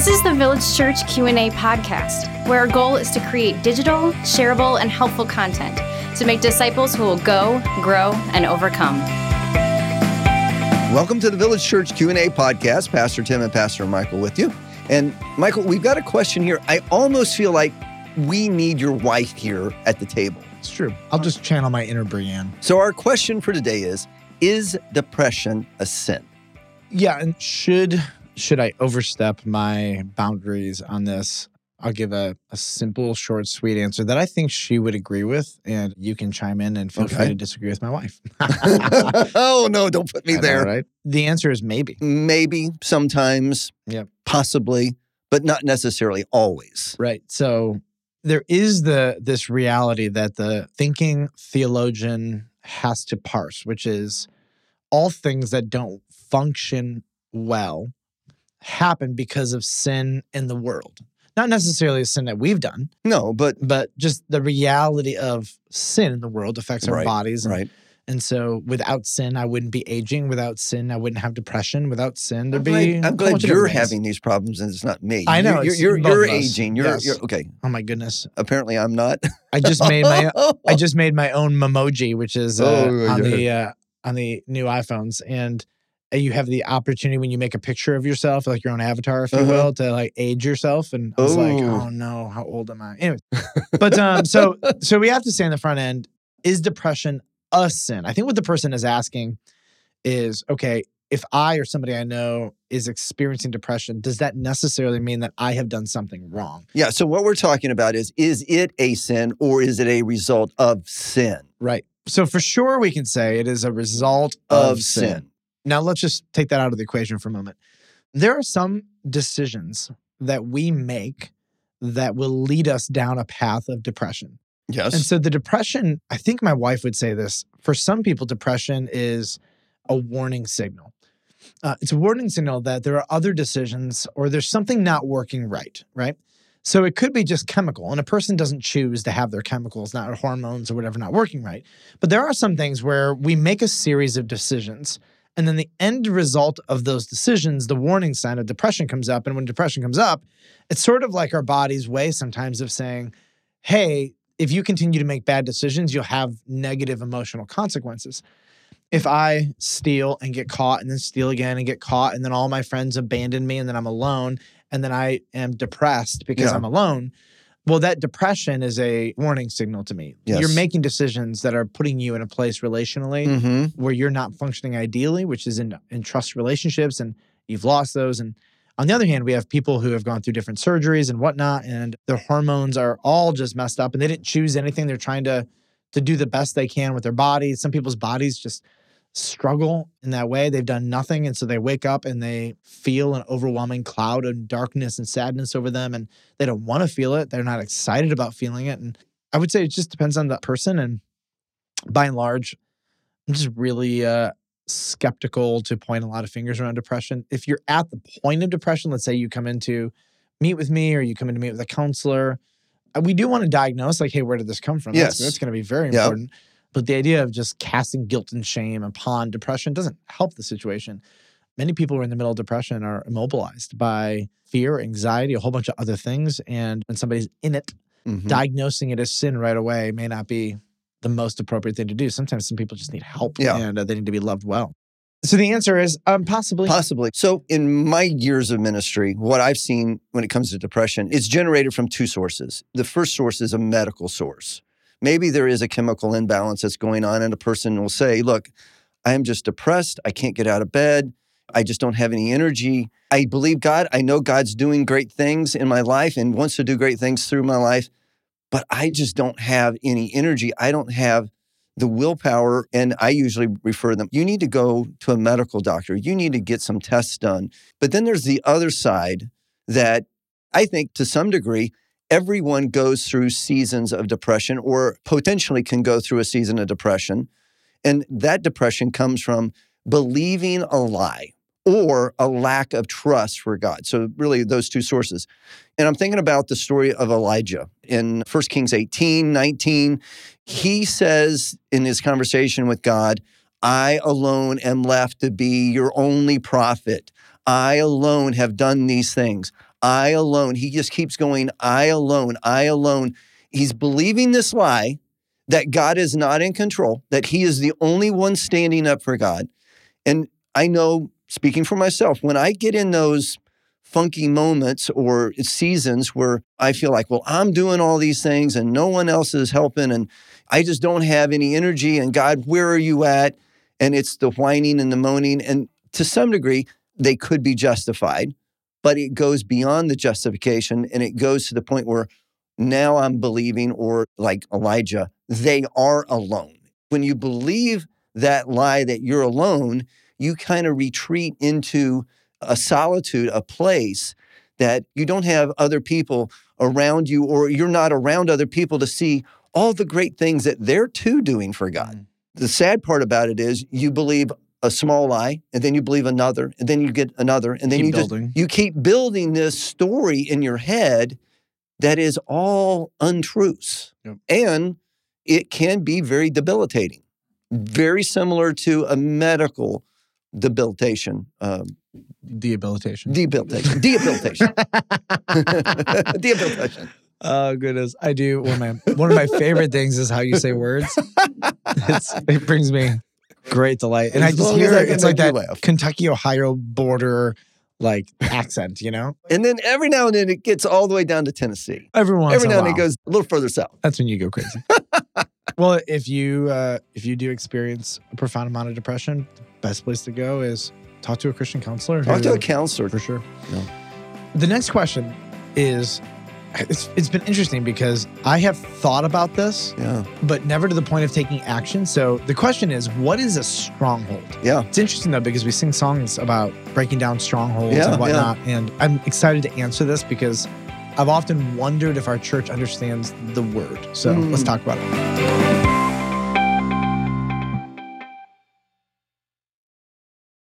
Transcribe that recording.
This is the Village Church Q&A podcast, where our goal is to create digital, shareable, and helpful content to make disciples who will go, grow, and overcome. Welcome to the Village Church Q&A podcast. Pastor Tim and Pastor Michael with you. And Michael, we've got a question here. I almost feel like we need your wife here at the table. It's true. I'll just channel my inner Brienne. So our question for today is is depression a sin? Yeah, and should should I overstep my boundaries on this? I'll give a, a simple, short, sweet answer that I think she would agree with, and you can chime in and feel Okay. free to disagree with my wife. oh no, don't put me I know, there. right? The answer is maybe. Maybe, sometimes, Yep. possibly, but not necessarily always. Right. So there is the this reality that the thinking theologian has to parse, which is all things that don't function well happen because of sin in the world. Not necessarily a sin that we've done, No, but but just the reality of sin in the world affects our Right, bodies. And, right. and so without sin, I wouldn't be aging. Without sin, I wouldn't have depression. Without sin, there'd I'm be. glad, I'm glad you're things. having these problems and it's not me. I know, You're you're, you're, us. aging. You're, Yes. you're okay. Oh my goodness. Apparently I'm not. I just made my I just made my own memoji, which is uh, Oh, on the uh, on the new iPhones, and you have the opportunity when you make a picture of yourself, like your own avatar, if you Uh-huh. will, to like age yourself. And I was like, Oh. no, how old am I? Anyway, but um, so so we have to say on the front end: is depression a sin? I think what the person is asking is, okay, if I or somebody I know is experiencing depression, does that necessarily mean that I have done something wrong? Yeah. So what we're talking about is is it a sin or is it a result of sin? Right. So for sure, we can say it is a result of, Of sin. sin. Now let's just take that out of the equation for a moment. There are some decisions that we make that will lead us down a path of depression. Yes. And so the depression, I think my wife would say this. For some people, depression is a warning signal. Uh, it's a warning signal that there are other decisions or there's something not working right, right? So it could be just chemical, and a person doesn't choose to have their chemicals, not hormones or whatever, not working right. But there are some things where we make a series of decisions, and then the end result of those decisions, the warning sign of depression comes up. And when depression comes up, it's sort of like our body's way sometimes of saying, hey, if you continue to make bad decisions, you'll have negative emotional consequences. If I steal and get caught and then steal again and get caught, and then all my friends abandon me and then I'm alone, and then I am depressed because Yeah. I'm alone, well, that depression is a warning signal to me. Yes. You're making decisions that are putting you in a place relationally mm-hmm. where you're not functioning ideally, which is in, in trust relationships, and you've lost those. And on the other hand, we have people who have gone through different surgeries and whatnot, and their hormones are all just messed up, and they didn't choose anything. They're trying to to do the best they can with their bodies. Some people's bodies just struggle in that way. They've done nothing, and so they wake up and they feel an overwhelming cloud of darkness and sadness over them, and they don't want to feel it. They're not excited about feeling it, and I would say it just depends on the person, and by and large, I'm just really uh, skeptical to point a lot of fingers around depression. If you're at the point of depression, let's say you come in to meet with me or you come in to meet with a counselor, uh, we do want to diagnose, like, hey, where did this come from? That's, Yes. that's going to be very Yep. But the idea of just casting guilt and shame upon depression doesn't help the situation. Many people who are in the middle of depression are immobilized by fear, anxiety, a whole bunch of other things. And when somebody's in it, Mhm. diagnosing it as sin right away may not be the most appropriate thing to do. Sometimes some people just need help Yeah. and uh, they need to be loved well. So the answer is um, possibly. Possibly. So, in my years of ministry, what I've seen when it comes to depression is generated from two sources. The first source is a medical source. Maybe there is a chemical imbalance that's going on, and a person will say, Look, I am just depressed. I can't get out of bed. I just don't have any energy. I believe God. I know God's doing great things in my life and wants to do great things through my life, but I just don't have any energy. I don't have the willpower, and I usually refer them, you need to go to a medical doctor. You need to get some tests done. But then there's the other side that I think to some degree, everyone goes through seasons of depression or potentially can go through a season of depression. And that depression comes from believing a lie or a lack of trust for God. So, really, those two sources. And I'm thinking about the story of Elijah in 1 Kings 18, 19. He says in his conversation with God, I alone am left to be your only prophet. I alone have done these things. I alone. He just keeps going, I alone, I alone. He's believing this lie that God is not in control, that he is the only one standing up for God. And I know, speaking for myself, when I get in those funky moments or seasons where I feel like, well, I'm doing all these things and no one else is helping and I just don't have any energy. And God, where are you at? And it's the whining and the moaning. And to some degree, they could be justified, but it goes beyond the justification and it goes to the point where now I'm believing, or like Elijah, they are alone. When you believe that lie that you're alone, you kind of retreat into a solitude, a place that you don't have other people around you, or you're not around other people to see all the great things that they're too doing for God. Mm. The sad part about it is you believe a small lie and then you believe another and then you get another and then keep you building. just you keep building this story in your head that is all untruths. Yep. And it can be very debilitating, very similar to a medical debilitation. Um, Debilitation. Debilitation. Debilitation. Debilitation. Oh goodness, I do. One of my one of my favorite things is how you say words. It's, it brings me great delight, and as I just hear I it's like that laugh. Kentucky Ohio border like accent, you know? And then every now and then it gets all the way down to Tennessee. Every once every now and then it goes a little further south. That's when you go crazy. well, if you uh, if you do experience a profound amount of depression, the best place to go is talk to a Christian counselor. Talk to a counselor for sure. Yeah. The next question is it's, it's been interesting because I have thought about this, yeah, but never to the point of taking action. So the question is, what is a stronghold? Yeah, it's interesting though because we sing songs about breaking down strongholds yeah, and whatnot, yeah. and I'm excited to answer this because I've often wondered if our church understands the word. So mm. let's talk about it.